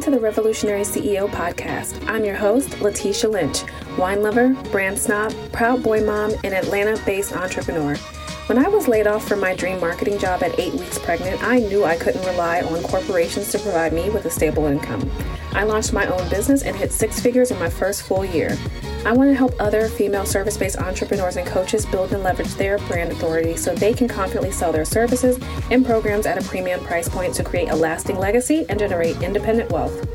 Welcome to the Revolutionary CEO podcast. I'm your host, Latesha Lynch, wine lover, brand snob, proud boy mom, and Atlanta based entrepreneur. When I was laid off from my dream marketing job at eight weeks pregnant, I knew I couldn't rely on corporations to provide me with a stable income. I launched my own business and hit six figures in my first full year. I want to help other female service based entrepreneurs and coaches build and leverage their brand authority so they can confidently sell their services and programs at a premium price point to create a lasting legacy and generate independent wealth.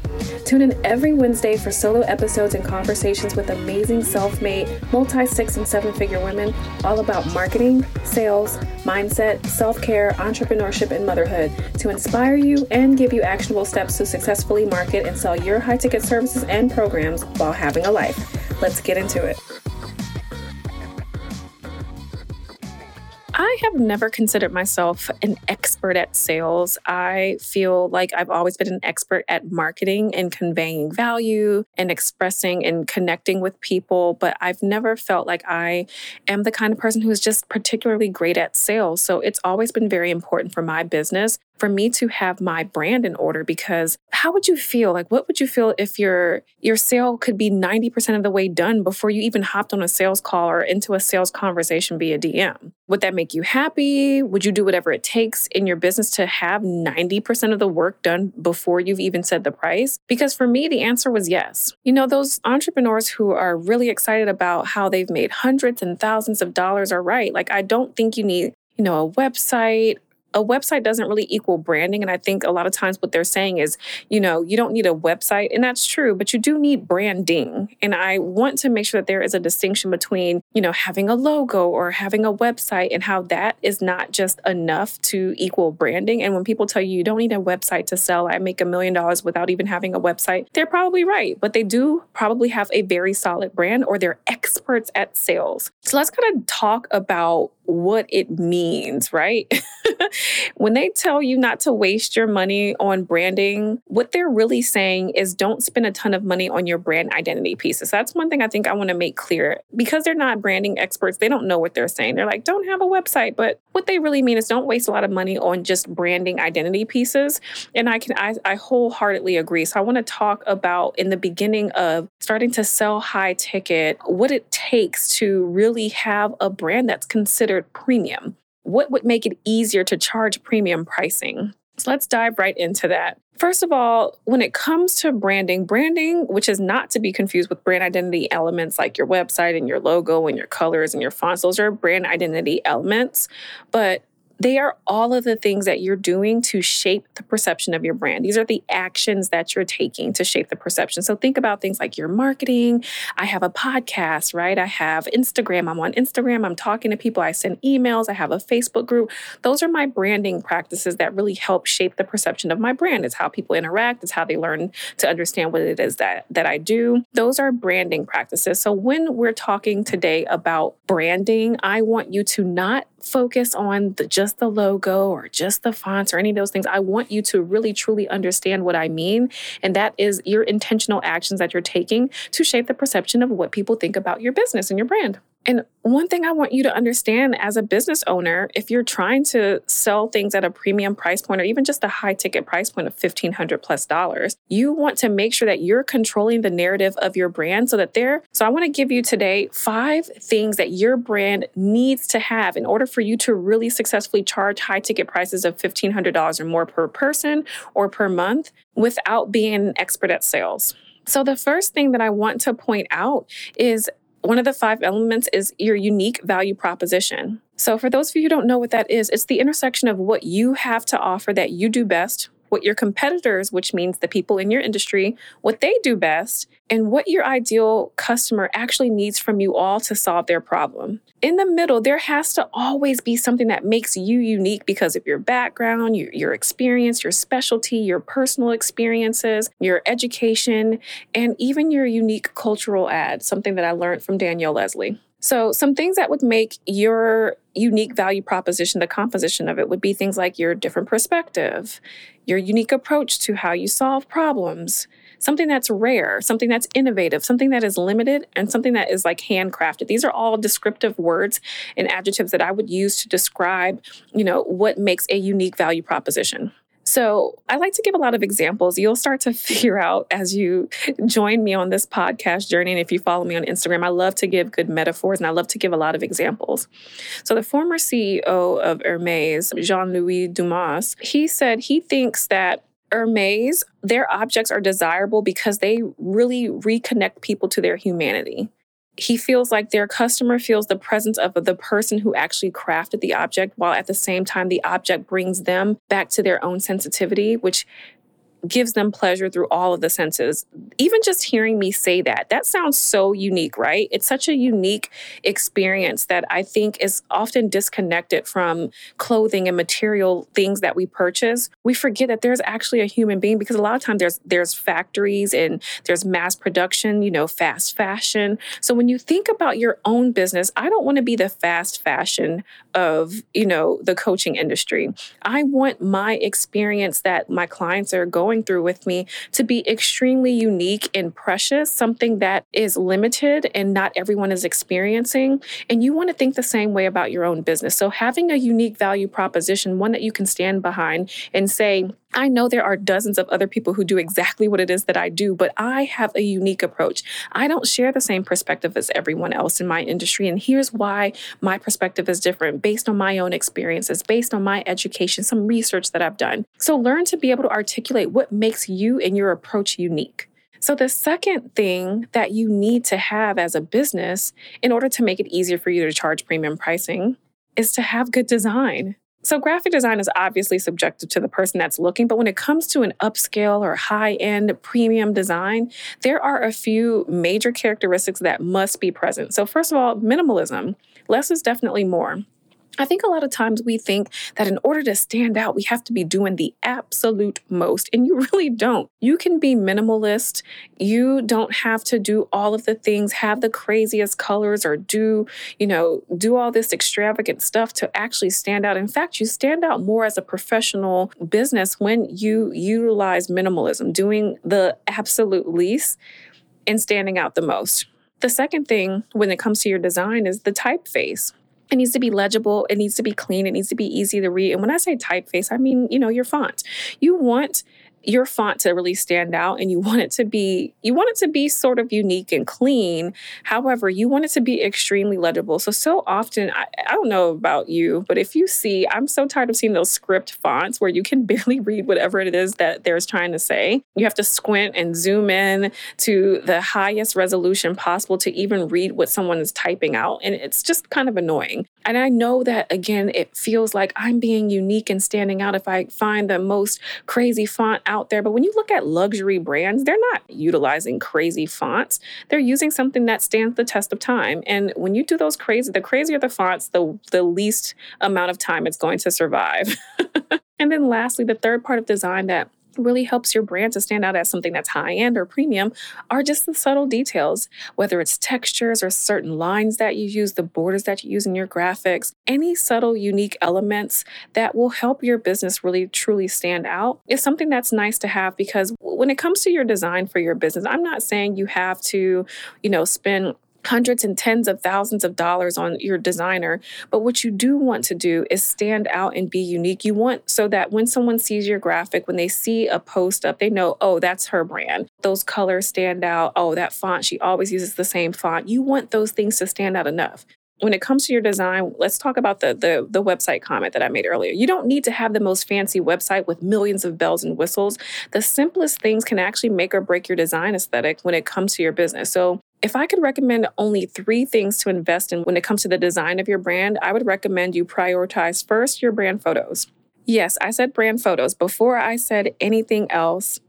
Tune in every Wednesday for solo episodes and conversations with amazing self made, multi six and seven figure women all about marketing, sales, mindset, self care, entrepreneurship, and motherhood to inspire you and give you actionable steps to successfully market and sell your high ticket services and programs while having a life. Let's get into it. I have never considered myself an expert at sales. I feel like I've always been an expert at marketing and conveying value and expressing and connecting with people, but I've never felt like I am the kind of person who is just particularly great at sales. So it's always been very important for my business for me to have my brand in order because how would you feel? Like what would you feel if your your sale could be 90% of the way done before you even hopped on a sales call or into a sales conversation via DM would that make you happy? Would you do whatever it takes in your business to have 90% of the work done before you've even said the price? Because for me the answer was yes. You know those entrepreneurs who are really excited about how they've made hundreds and thousands of dollars are right. Like I don't think you need you know, a website, a website doesn't really equal branding. And I think a lot of times what they're saying is, you know, you don't need a website. And that's true, but you do need branding. And I want to make sure that there is a distinction between, you know, having a logo or having a website and how that is not just enough to equal branding. And when people tell you you don't need a website to sell, I make a million dollars without even having a website, they're probably right. But they do probably have a very solid brand or they're experts at sales. So let's kind of talk about what it means, right? when they tell you not to waste your money on branding, what they're really saying is don't spend a ton of money on your brand identity pieces. That's one thing I think I want to make clear. Because they're not branding experts, they don't know what they're saying. They're like, don't have a website. But what they really mean is don't waste a lot of money on just branding identity pieces. And I can I, I wholeheartedly agree. So I want to talk about in the beginning of starting to sell high ticket, what it takes to really have a brand that's considered premium what would make it easier to charge premium pricing? So let's dive right into that. First of all, when it comes to branding, branding, which is not to be confused with brand identity elements like your website and your logo and your colors and your fonts, those are brand identity elements. But they are all of the things that you're doing to shape the perception of your brand. These are the actions that you're taking to shape the perception. So think about things like your marketing. I have a podcast, right? I have Instagram. I'm on Instagram. I'm talking to people. I send emails. I have a Facebook group. Those are my branding practices that really help shape the perception of my brand. It's how people interact. It's how they learn to understand what it is that, that I do. Those are branding practices. So when we're talking today about branding, I want you to not focus on the, just the logo or just the fonts or any of those things. I want you to really truly understand what I mean. And that is your intentional actions that you're taking to shape the perception of what people think about your business and your brand. And one thing I want you to understand as a business owner, if you're trying to sell things at a premium price point or even just a high ticket price point of 1500 plus dollars, you want to make sure that you're controlling the narrative of your brand so that there. So I want to give you today five things that your brand needs to have in order for you to really successfully charge high ticket prices of $1500 or more per person or per month without being an expert at sales. So, the first thing that I want to point out is one of the five elements is your unique value proposition. So, for those of you who don't know what that is, it's the intersection of what you have to offer that you do best, what your competitors, which means the people in your industry, what they do best, and what your ideal customer actually needs from you all to solve their problem. In the middle, there has to always be something that makes you unique because of your background, your, your experience, your specialty, your personal experiences, your education, and even your unique cultural ad, something that I learned from Danielle Leslie. So, some things that would make your unique value proposition, the composition of it would be things like your different perspective, your unique approach to how you solve problems, something that's rare, something that's innovative, something that is limited, and something that is like handcrafted. These are all descriptive words and adjectives that I would use to describe, you know, what makes a unique value proposition. So I like to give a lot of examples. You'll start to figure out as you join me on this podcast journey. And if you follow me on Instagram, I love to give good metaphors and I love to give a lot of examples. So the former CEO of Hermes, Jean Louis Dumas, he said he thinks that Hermes, their objects are desirable because they really reconnect people to their humanity he feels like their customer feels the presence of the person who actually crafted the object while at the same time the object brings them back to their own sensitivity which gives them pleasure through all of the senses. Even just hearing me say that, that sounds so unique, right? It's such a unique experience that I think is often disconnected from clothing and material things that we purchase. We forget that there's actually a human being because a lot of times there's there's factories and there's mass production, you know, fast fashion. So when you think about your own business, I don't want to be the fast fashion of, you know, the coaching industry. I want my experience that my clients are going going through with me to be extremely unique and precious, something that is limited and not everyone is experiencing. And you want to think the same way about your own business. So having a unique value proposition, one that you can stand behind and say, I know there are dozens of other people who do exactly what it is that I do, but I have a unique approach. I don't share the same perspective as everyone else in my industry. And here's why my perspective is different based on my own experiences, based on my education, some research that I've done. So learn to be able to articulate what makes you and your approach unique. So, the second thing that you need to have as a business in order to make it easier for you to charge premium pricing is to have good design. So, graphic design is obviously subjective to the person that's looking, but when it comes to an upscale or high end premium design, there are a few major characteristics that must be present. So, first of all, minimalism. Less is definitely more. I think a lot of times we think that in order to stand out, we have to be doing the absolute most, and you really don't. You can be minimalist. You don't have to do all of the things, have the craziest colors, or do, you know, do all this extravagant stuff to actually stand out. In fact, you stand out more as a professional business when you utilize minimalism, doing the absolute least and standing out the most. The second thing when it comes to your design is the typeface. It needs to be legible. It needs to be clean. It needs to be easy to read. And when I say typeface, I mean, you know, your font. You want your font to really stand out and you want it to be you want it to be sort of unique and clean. However you want it to be extremely legible. So so often I, I don't know about you but if you see i'm so tired of seeing those script fonts where you can barely read whatever it is that there's trying to say. You have to squint and zoom in to the highest resolution possible to even read what someone is typing out. And it's just kind of annoying and i know that again it feels like i'm being unique and standing out if i find the most crazy font out there. But when you look at luxury brands, they're not utilizing crazy fonts. They're using something that stands the test of time. And when you do those crazy, the crazier the fonts, the the least amount of time it's going to survive. and then lastly, the third part of design that really helps your brand to stand out as something that's high end or premium are just the subtle details, whether it's textures or certain lines that you use, the borders that you use in your graphics, any subtle, unique elements that will help your business really truly stand out. Is something that's nice to have because when it comes to your design for your business, I'm not saying you have to, you know, spend hundreds and tens of thousands of dollars on your designer. But what you do want to do is stand out and be unique. You want so that when someone sees your graphic, when they see a post up, they know, oh, that's her brand. Those colors stand out. Oh, that font, she always uses the same font. You want those things to stand out enough when it comes to your design, let's talk about the, the, the website comment that I made earlier. You don't need to have the most fancy website with millions of bells and whistles. The simplest things can actually make or break your design aesthetic when it comes to your business. So if I could recommend only three things to invest in when it comes to the design of your brand, I would recommend you prioritize first your brand photos. Yes, I said brand photos before I said anything else,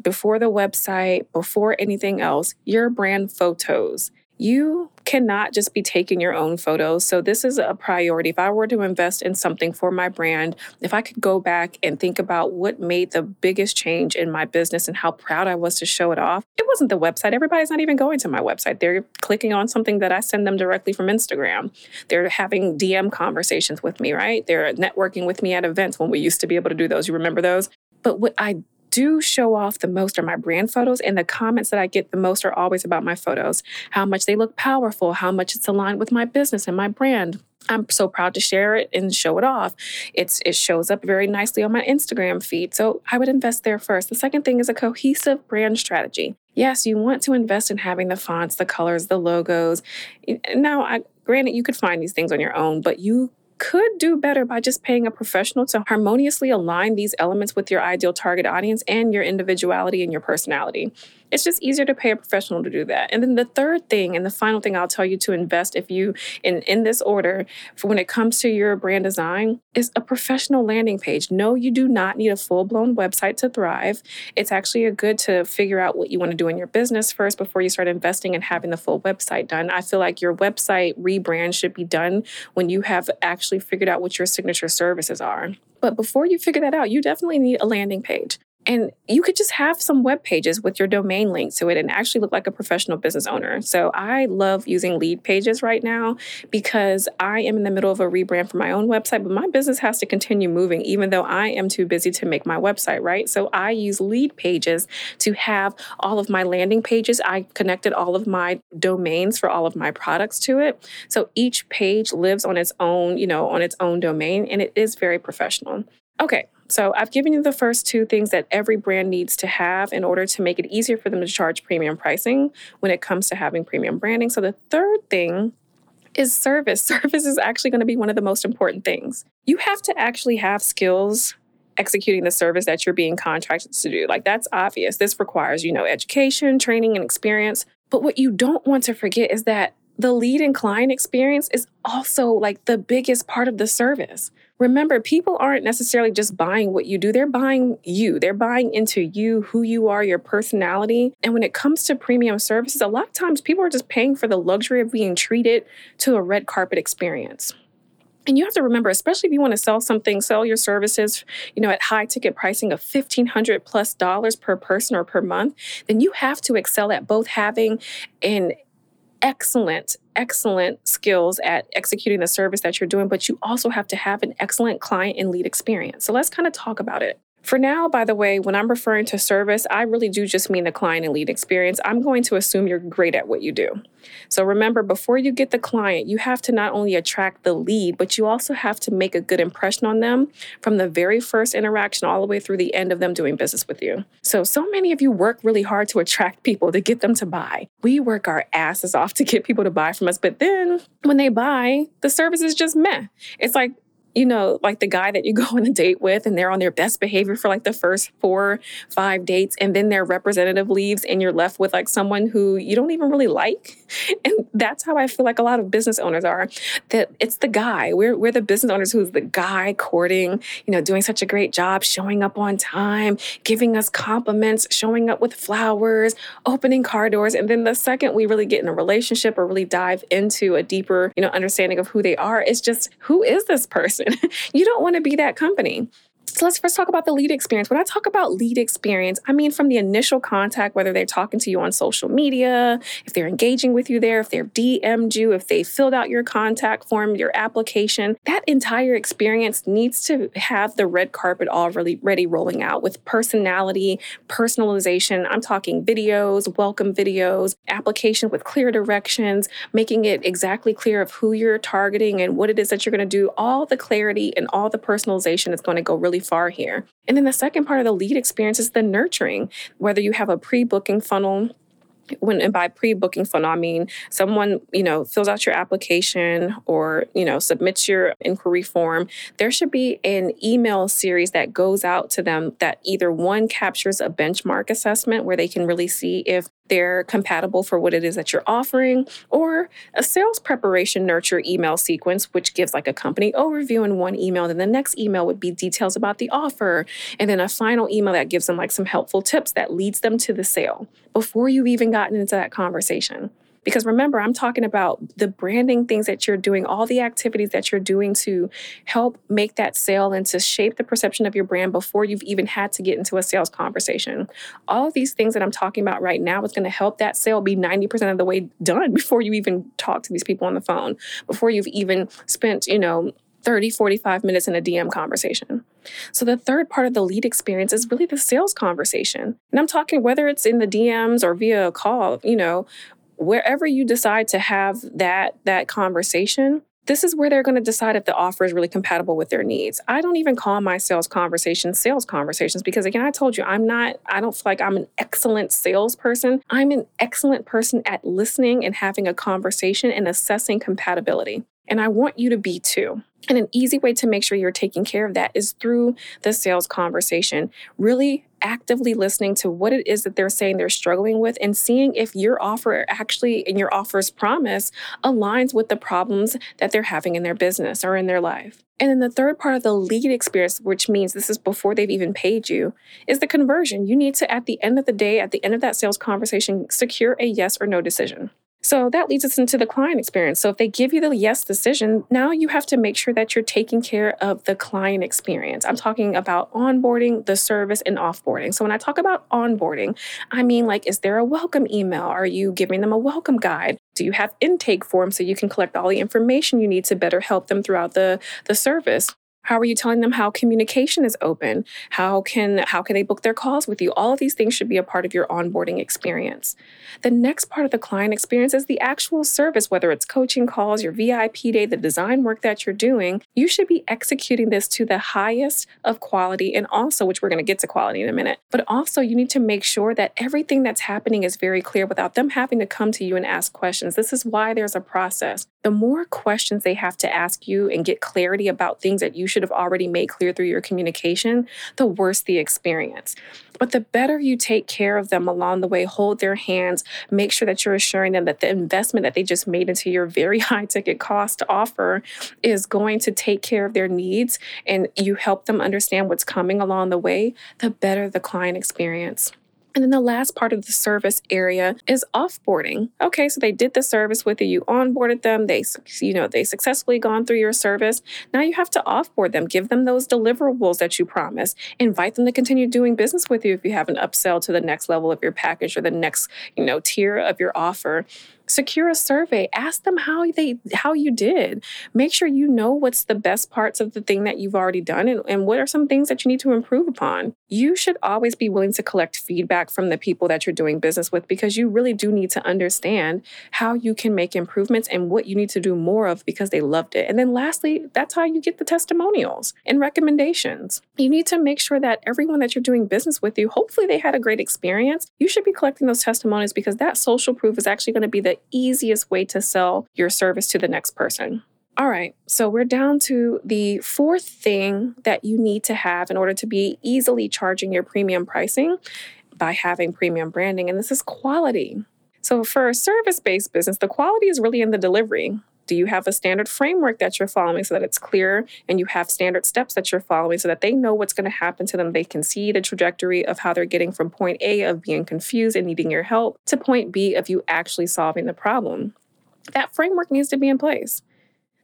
before the website, before anything else, your brand photos you cannot just be taking your own photos. So, this is a priority. If I were to invest in something for my brand, if I could go back and think about what made the biggest change in my business and how proud I was to show it off, it wasn't the website. Everybody's not even going to my website. They're clicking on something that I send them directly from Instagram. They're having DM conversations with me, right? They're networking with me at events when we used to be able to do those. You remember those? But what I do show off the most are my brand photos, and the comments that I get the most are always about my photos how much they look powerful, how much it's aligned with my business and my brand. I'm so proud to share it and show it off. It's it shows up very nicely on my Instagram feed. So I would invest there first. The second thing is a cohesive brand strategy. Yes, you want to invest in having the fonts, the colors, the logos. Now, I, granted, you could find these things on your own, but you could do better by just paying a professional to harmoniously align these elements with your ideal target audience and your individuality and your personality. It's just easier to pay a professional to do that. And then the third thing and the final thing I'll tell you to invest if you in in this order for when it comes to your brand design is a professional landing page. No, you do not need a full-blown website to thrive. It's actually a good to figure out what you want to do in your business first before you start investing and having the full website done. I feel like your website rebrand should be done when you have actually figured out what your signature services are. But before you figure that out, you definitely need a landing page. And you could just have some web pages with your domain linked to it and actually look like a professional business owner. So I love using Leadpages right now because I am in the middle of a rebrand for my own website, but my business has to continue moving even though I am too busy to make my website, right? So I use Leadpages to have all of my landing pages. I connected all of my domains for all of my products to it. So each page lives on its own, you know, on its own domain and it is very professional. Okay, so I've given you the first two things that every brand needs to have in order to make it easier for them to charge premium pricing when it comes to having premium branding. So the third thing is service. Service is actually going to be one of the most important things. You have to actually have skills executing the service that you're being contracted to do. Like that's obvious. This requires, you know, education, training and experience. But what you don't want to forget is that the lead and client experience is also like the biggest part of the service. Remember, people aren't necessarily just buying what you do, they're buying you. They're buying into you, who you are, your personality. And when it comes to premium services, a lot of times people are just paying for the luxury of being treated to a red carpet experience. And you have to remember, especially if you want to sell something, sell your services, you know, at high ticket pricing of $1,500 plus per person or per month, then you have to excel at both having an excellent, excellent skills at executing the service that you're doing, but you also have to have an excellent client and lead experience. So let's kind of talk about it. For now, by the way, when I'm referring to service, I really do just mean the client and lead experience. I'm going to assume you're great at what you do. So remember, before you get the client, you have to not only attract the lead, but you also have to make a good impression on them from the very first interaction all the way through the end of them doing business with you. So, so many of you work really hard to attract people to get them to buy. We work our asses off to get people to buy from us, but then when they buy, the service is just meh. It's like you know, like the guy that you go on a date with and they're on their best behavior for like the first four, five dates, and then their representative leaves and you're left with like someone who you don't even really like. And that's how I feel like a lot of business owners are. That it's the guy. We're we're the business owners who's the guy courting, you know, doing such a great job, showing up on time, giving us compliments, showing up with flowers, opening car doors. And then the second we really get in a relationship or really dive into a deeper, you know, understanding of who they are, it's just who is this person? you don't want to be that company. So let's first talk about the lead experience. When I talk about lead experience, I mean from the initial contact, whether they're talking to you on social media, if they're engaging with you there, if they've DM'd you, if they filled out your contact form, your application, that entire experience needs to have the red carpet already ready rolling out with personality, personalization. I'm talking videos, welcome videos, application with clear directions, making it exactly clear of who you're targeting and what it is that you're going to do. All the clarity and all the personalization is going to go really far here. And then the second part of the lead experience is the nurturing, whether you have a pre booking funnel when and by pre-booking funnel i mean someone you know fills out your application or you know submits your inquiry form there should be an email series that goes out to them that either one captures a benchmark assessment where they can really see if they're compatible for what it is that you're offering, or a sales preparation nurture email sequence, which gives like a company overview in one email. Then the next email would be details about the offer. And then a final email that gives them like some helpful tips that leads them to the sale before you've even gotten into that conversation. Because remember, I'm talking about the branding things that you're doing, all the activities that you're doing to help make that sale and to shape the perception of your brand before you've even had to get into a sales conversation. All of these things that I'm talking about right now is going to help that sale be 90% of the way done before you even talk to these people on the phone, before you've even spent, you know, 30, 45 minutes in a DM conversation. So, the third part of the lead experience is really the sales conversation. And I'm talking whether it's in the DMs or via a call, you know, wherever you decide to have that that conversation this is where they're going to decide if the offer is really compatible with their needs. I don't even call my sales conversations sales conversations because, again, I told you, I'm not, I don't feel like I'm an excellent salesperson. I'm an excellent person at listening and having a conversation and assessing compatibility. And I want you to be too. And an easy way to make sure you're taking care of that is through the sales conversation. Really actively listening to what it is that they're saying they're struggling with and seeing if your offer actually and your offer's promise aligns with the problems that they're having in their business or in their life. And then the third part of the lead experience, which means this is before they've even paid you, is the conversion. You need to, at the end of the day, at the end of that sales conversation, secure a yes or no decision. So that leads us into the client experience. So if they give you the yes decision, now you have to make sure that you're taking care of the client experience. I'm talking about onboarding, the service, and offboarding. So when I talk about onboarding, I mean like, is there a welcome email? Are you giving them a welcome guide? Do you have intake forms so you can collect all the information you need to better help them throughout the, the service? How are you telling them how communication is open? How can how can they book their calls with you? All of these things should be a part of your onboarding experience. The next part of the client experience is the actual service, whether it's coaching calls, your VIP day, the design work that you're doing. You should be executing this to the highest of quality and also which we're going to get to quality in a minute. But also you need to make sure that everything that's happening is very clear without them having to come to you and ask questions. This is why there's a process. The more questions they have to ask you and get clarity about things that you should have already made clear through your communication, the worse the experience. But the better you take care of them along the way, hold their hands, make sure that you're assuring them that the investment that they just made into your very high ticket cost offer is going to take care of their needs and you help them understand what's coming along the way, the better the client experience. And then the last part of the service area is offboarding. Okay, so they did the service with you, you onboarded them, they you know, they successfully gone through your service. Now you have to offboard them, give them those deliverables that you promised. Invite them to continue doing business with you if you have an upsell to the next level of your package or the next, you know, tier of your offer secure a survey. Ask them how they how you did. Make sure you know what's the best parts of the thing that you've already done and, and what are some things that you need to improve upon. You should always be willing to collect feedback from the people that you're doing business with because you really do need to understand how you can make improvements and what you need to do more of because they loved it. And then lastly that's how you get the testimonials and recommendations. You need to make sure that everyone that you're doing business with you hopefully they had a great experience. You should be collecting those testimonials because that social proof is actually going to be the easiest way to sell your service to the next person. All right, so we're down to the fourth thing that you need to have in order to be easily charging your premium pricing by having premium branding, and this is quality. So, for a service based business, the quality is really in the delivery. Do you have a standard framework that you're following so that it's clear and you have standard steps that you're following so that they know what's going to happen to them? They can see the trajectory of how they're getting from point A of being confused and needing your help to point B of you actually solving the problem. That framework needs to be in place.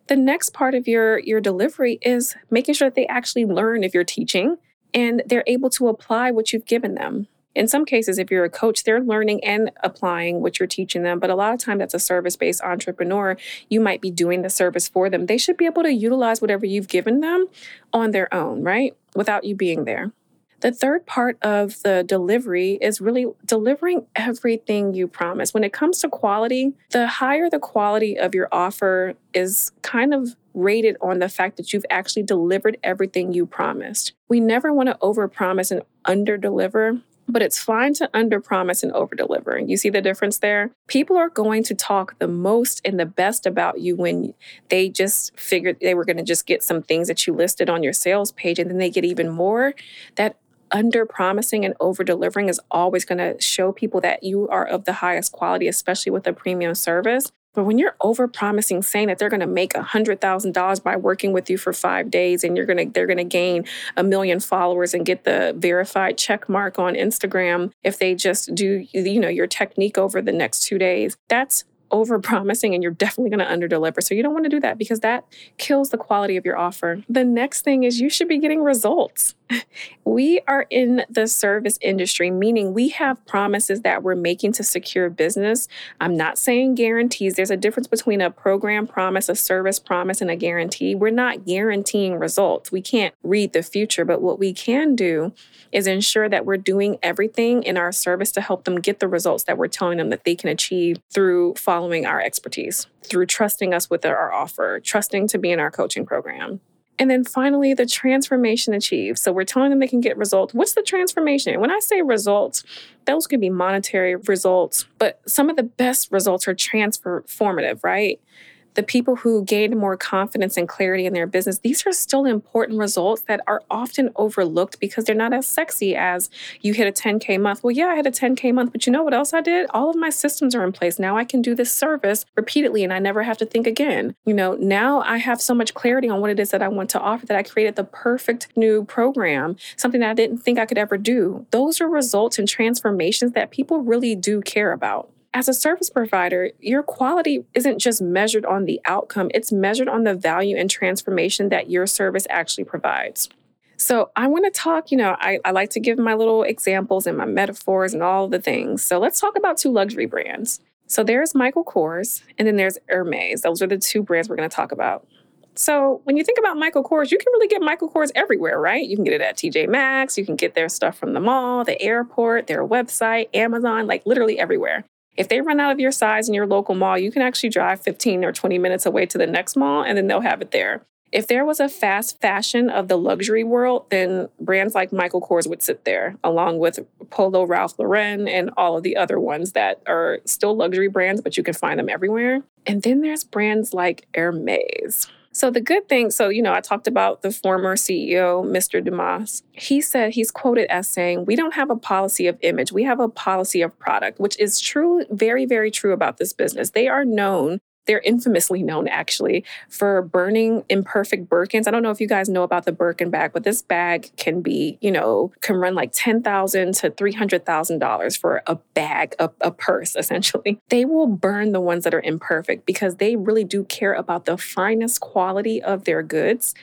The next part of your, your delivery is making sure that they actually learn if you're teaching and they're able to apply what you've given them in some cases, if you're a coach, they're learning and applying what you're teaching them. But a lot of time, that's a service based entrepreneur. You might be doing the service for them. They should be able to utilize whatever you've given them on their own, right? Without you being there. The third part of the delivery is really delivering everything you promise. When it comes to quality, the higher the quality of your offer is kind of rated on the fact that you've actually delivered everything you promised. We never want to overpromise and underdeliver but it's fine to underpromise and overdeliver. You see the difference there? People are going to talk the most and the best about you when they just figured they were going to just get some things that you listed on your sales page and then they get even more. That under promising and over delivering is always going to show people that you are of the highest quality, especially with a premium service. But when you're over promising, saying that they're going to make $100,000 by working with you for five days and you're going to, they're going to gain a million followers and get the verified check mark on Instagram if they just do, you know, your technique over the next two days, that's over promising and you're definitely going to under deliver. So you don't want to do that because that kills the quality of your offer. The next thing is you should be getting results. we are in the service industry, meaning we have promises that we're making to secure business. I'm not saying guarantees. There's a difference between a program promise, a service promise, and a guarantee. We're not guaranteeing results. We can't read the future, but what we can do is ensure that we're doing everything in our service to help them get the results that we're telling them that they can achieve through following our expertise, through trusting us with our offer, trusting to be in our coaching program. And then finally, the transformation achieved. So we're telling them they can get results. What's the transformation? When I say results, those could be monetary results, but some of the best results are transformative, right? The people who gain more confidence and clarity in their business, these are still important results that are often overlooked because they're not as sexy as you hit a 10K month. Well, yeah, I had a 10K month, but you know what else I did? All of my systems are in place. Now I can do this service repeatedly and I never have to think again. You know, now I have so much clarity on what it is that I want to offer that I created the perfect new program, something that I didn't think I could ever do. Those are results and transformations that people really do care about as a service provider, your quality isn't just measured on the outcome, it's measured on the value and transformation that your service actually provides. So, I want to talk, you know, I, I, like to give my little examples and my metaphors and all the things. So, let's talk about two luxury brands. So, there's Michael Kors and then there's Hermes. Those are the two brands we're going to talk about. So, when you think about Michael Kors, you can really get Michael Kors everywhere, right? You can get it at TJ Maxx, you can get their stuff from the mall, the airport, their website, Amazon, like literally everywhere. If they run out of your size in your local mall, you can actually drive 15 or 20 minutes away to the next mall and then they'll have it there. If there was a fast fashion of the luxury world, then brands like Michael Kors would sit there, along with Polo Ralph Lauren and all of the other ones that are still luxury brands, but you can find them everywhere. And then there's brands like Hermes. So the good thing, so you know, I talked about the former CEO, Mr. Dumas. He said he's quoted as saying, "We don't have a policy of image. We have a policy of product," which is true, very, very true about this business. They are known they're infamously known actually for burning imperfect Birkins. I don't know if you guys know about the Birkin bag, but this bag can be, you know, can run like ten thousand to three hundred thousand dollars for a bag, a, a purse, essentially. They will burn the ones that are imperfect because they really do care about the finest quality of their goods,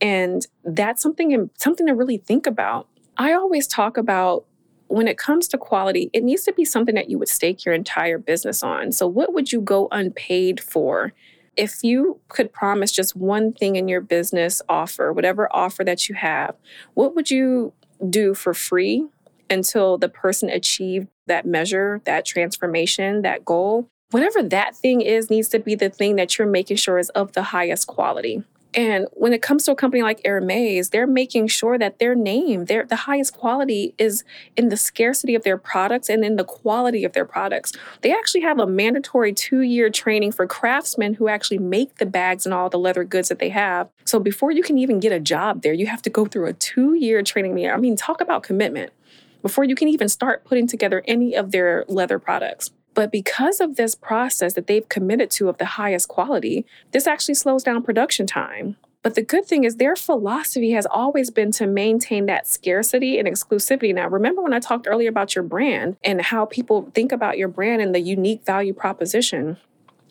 and that's something something to really think about. I always talk about when it comes to quality, it needs to be something that you would stake your entire business on. So, what would you go unpaid for? If you could promise just one thing in your business offer, whatever offer that you have, what would you do for free until the person achieved that measure, that transformation, that goal? Whatever that thing is, needs to be the thing that you're making sure is of the highest quality. And when it comes to a company like Hermes, they're making sure that their name, their the highest quality is in the scarcity of their products and in the quality of their products. They actually have a mandatory two-year training for craftsmen who actually make the bags and all the leather goods that they have. So before you can even get a job there, you have to go through a two-year training. I mean, talk about commitment before you can even start putting together any of their leather products. But because of this process that they've committed to of the highest quality, this actually slows down production time. But the good thing is their philosophy has always been to maintain that scarcity and exclusivity. Now, remember when I talked earlier about your brand and how people think about your brand and the unique value proposition?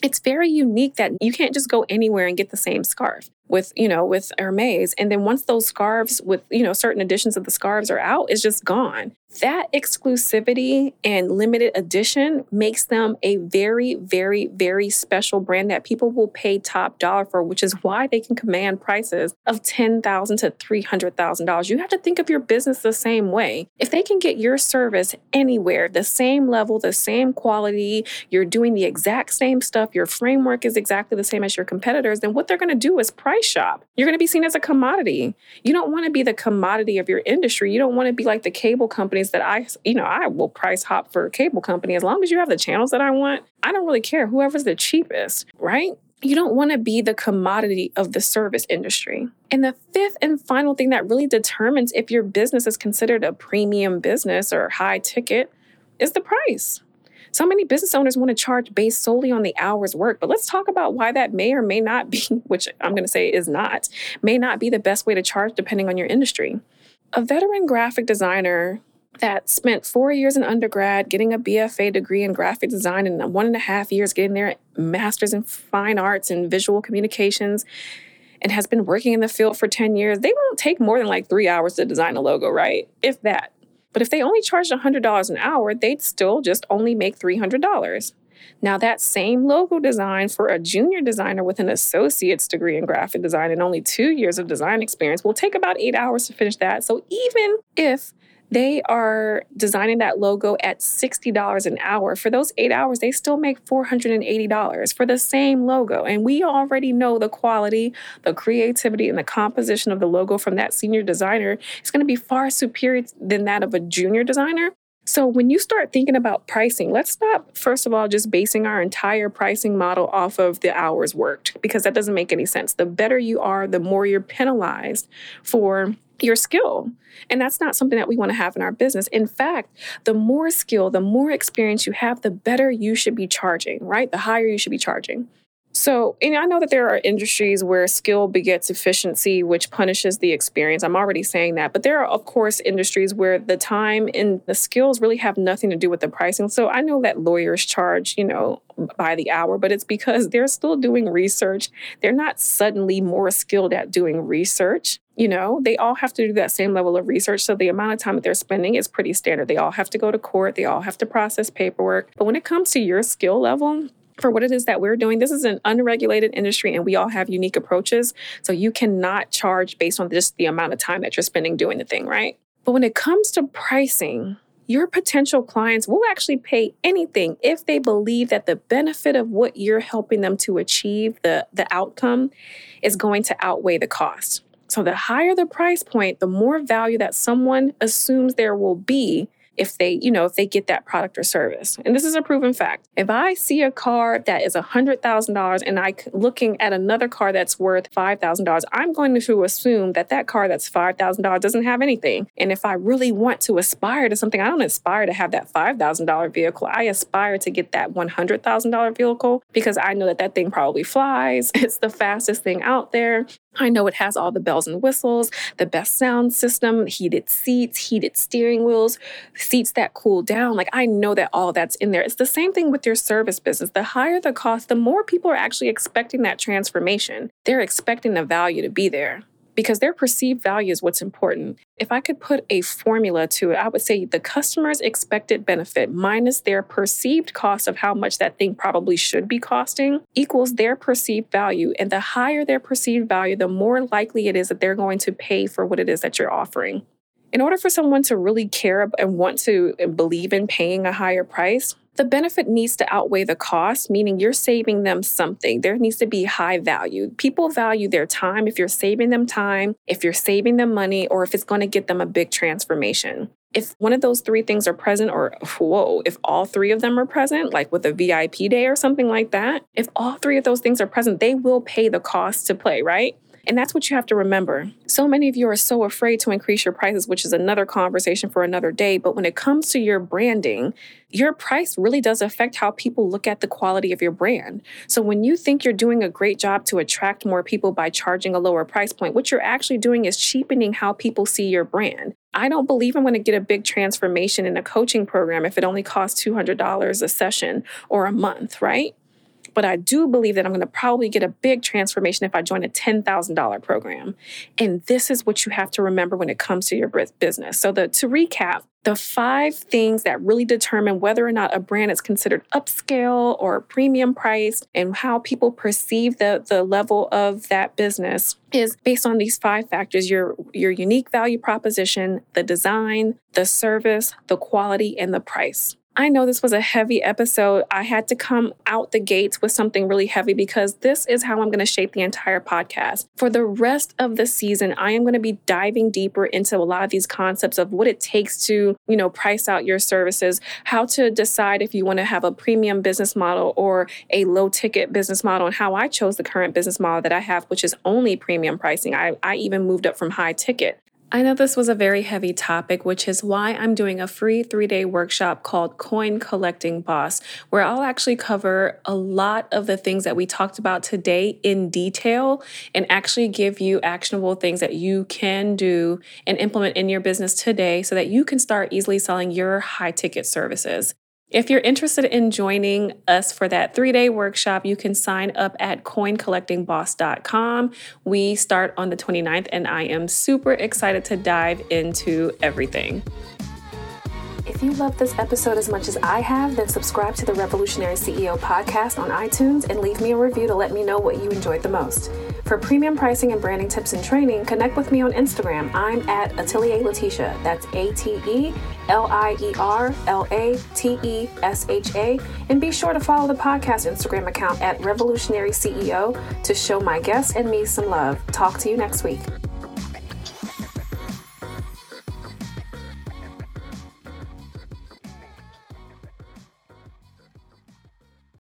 It's very unique that you can't just go anywhere and get the same scarf with you know with Hermes and then once those scarves with you know certain editions of the scarves are out it's just gone that exclusivity and limited edition makes them a very very very special brand that people will pay top dollar for which is why they can command prices of $10,000 to $300,000 you have to think of your business the same way if they can get your service anywhere the same level the same quality you're doing the exact same stuff your framework is exactly the same as your competitors then what they're going to do is price shop. You're going to be seen as a commodity. You don't want to be the commodity of your industry. You don't want to be like the cable companies that I, you know, I will price hop for a cable company as long as you have the channels that I want. I don't really care whoever's the cheapest, right? You don't want to be the commodity of the service industry. And the fifth and final thing that really determines if your business is considered a premium business or high ticket is the price. So many business owners want to charge based solely on the hours worked, but let's talk about why that may or may not be, which I'm going to say is not, may not be the best way to charge depending on your industry. A veteran graphic designer that spent four years in undergrad getting a BFA degree in graphic design and one and a half years getting their master's in fine arts and visual communications and has been working in the field for 10 years, they won't take more than like three hours to design a logo, right? If that. But if they only charged $100 an hour, they'd still just only make $300. Now, that same logo design for a junior designer with an associate's degree in graphic design and only two years of design experience will take about eight hours to finish that. So, even if they are designing that logo at $60 an hour. For those eight hours, they still make $480 for the same logo. And we already know the quality, the creativity, and the composition of the logo from that senior designer is going to be far superior than that of a junior designer. So, when you start thinking about pricing, let's stop, first of all, just basing our entire pricing model off of the hours worked, because that doesn't make any sense. The better you are, the more you're penalized for your skill. And that's not something that we want to have in our business. In fact, the more skill, the more experience you have, the better you should be charging, right? The higher you should be charging. So, and I know that there are industries where skill begets efficiency, which punishes the experience. I'm already saying that. But there are, of course, industries where the time and the skills really have nothing to do with the pricing. So I know that lawyers charge, you know, by the hour, but it's because they're still doing research. They're not suddenly more skilled at doing research. You know, they all have to do that same level of research. So the amount of time that they're spending is pretty standard. They all have to go to court, they all have to process paperwork. But when it comes to your skill level, for what it is that we're doing. This is an unregulated industry and we all have unique approaches. So you cannot charge based on just the amount of time that you're spending doing the thing, right? But when it comes to pricing, your potential clients will actually pay anything if they believe that the benefit of what you're helping them to achieve, the, the outcome, is going to outweigh the cost. So, the higher the price point, the more value that someone assumes there will be if they, you know, if they get that product or service. And this is a proven fact. If I see a car that is $100,000 and I looking at another car that's worth $5,000, I'm going to assume that that car that's $5,000 doesn't have anything. And if I really want to aspire to something, I don't aspire to have that $5,000 vehicle. I aspire to get that $100,000 vehicle because I know that that thing probably flies. It's the fastest thing out there. I know it has all the bells and whistles, the best sound system, heated seats, heated steering wheels, seats that cool down. Like I know that all that's in there. It's the same thing with your service business. The higher the cost, the more people are actually expecting that transformation. They're expecting the value to be there because their perceived value is what's important. If I could put a formula to it, I would say the customer's expected benefit minus their perceived cost of how much that thing probably should be costing equals their perceived value. And the higher their perceived value, the more likely it is that they're going to pay for what it is that you're offering. In order for someone to really care and want to believe in paying a higher price, the benefit needs to outweigh the cost, meaning you're saving them something. There needs to be high value. People value their time if you're saving them time, if you're saving them money, or if it's going to get them a big transformation. If one of those three things are present, or whoa, if all three of them are present, like with a VIP day or something like that, if all three of those things are present, they will pay the cost to play, right? And that's what you have to remember. So many of you are so afraid to increase your prices, which is another conversation for another day. But when it comes to your branding, your price really does affect how people look at the quality of your brand. So when you think you're doing a great job to attract more people by charging a lower price point, what you're actually doing is cheapening how people see your brand. I don't believe I'm going to get a big transformation in a coaching program if it only costs $200 a session or a month, right? But I do believe that I'm going to probably get a big transformation if I join a $10,000 program. And this is what you have to remember when it comes to your business. So, the, to recap, the five things that really determine whether or not a brand is considered upscale or premium priced and how people perceive the, the level of that business is based on these five factors your your unique value proposition the design the service the quality and the price I know this was a heavy episode. I had to come out the gates with something really heavy because this is how I'm going to shape the entire podcast. For the rest of the season, I am going to be diving deeper into a lot of these concepts of what it takes to, you know, price out your services, how to decide if you want to have a premium business model or a low ticket business model, and how I chose the current business model that I have, which is only premium pricing. I, I even moved up from high ticket. I know this was a very heavy topic, which is why I'm doing a free three day workshop called Coin Collecting Boss, where I'll actually cover a lot of the things that we talked about today in detail and actually give you actionable things that you can do and implement in your business today so that you can start easily selling your high ticket services. If you're interested in joining us for that three day workshop, you can sign up at coincollectingboss.com. We start on the 29th, and I am super excited to dive into everything. If you love this episode as much as I have, then subscribe to the Revolutionary CEO podcast on iTunes and leave me a review to let me know what you enjoyed the most. For premium pricing and branding tips and training, connect with me on Instagram. I'm at Atelier Latesha. That's A T E L I E R L A T E S H A. And be sure to follow the podcast Instagram account at Revolutionary CEO to show my guests and me some love. Talk to you next week.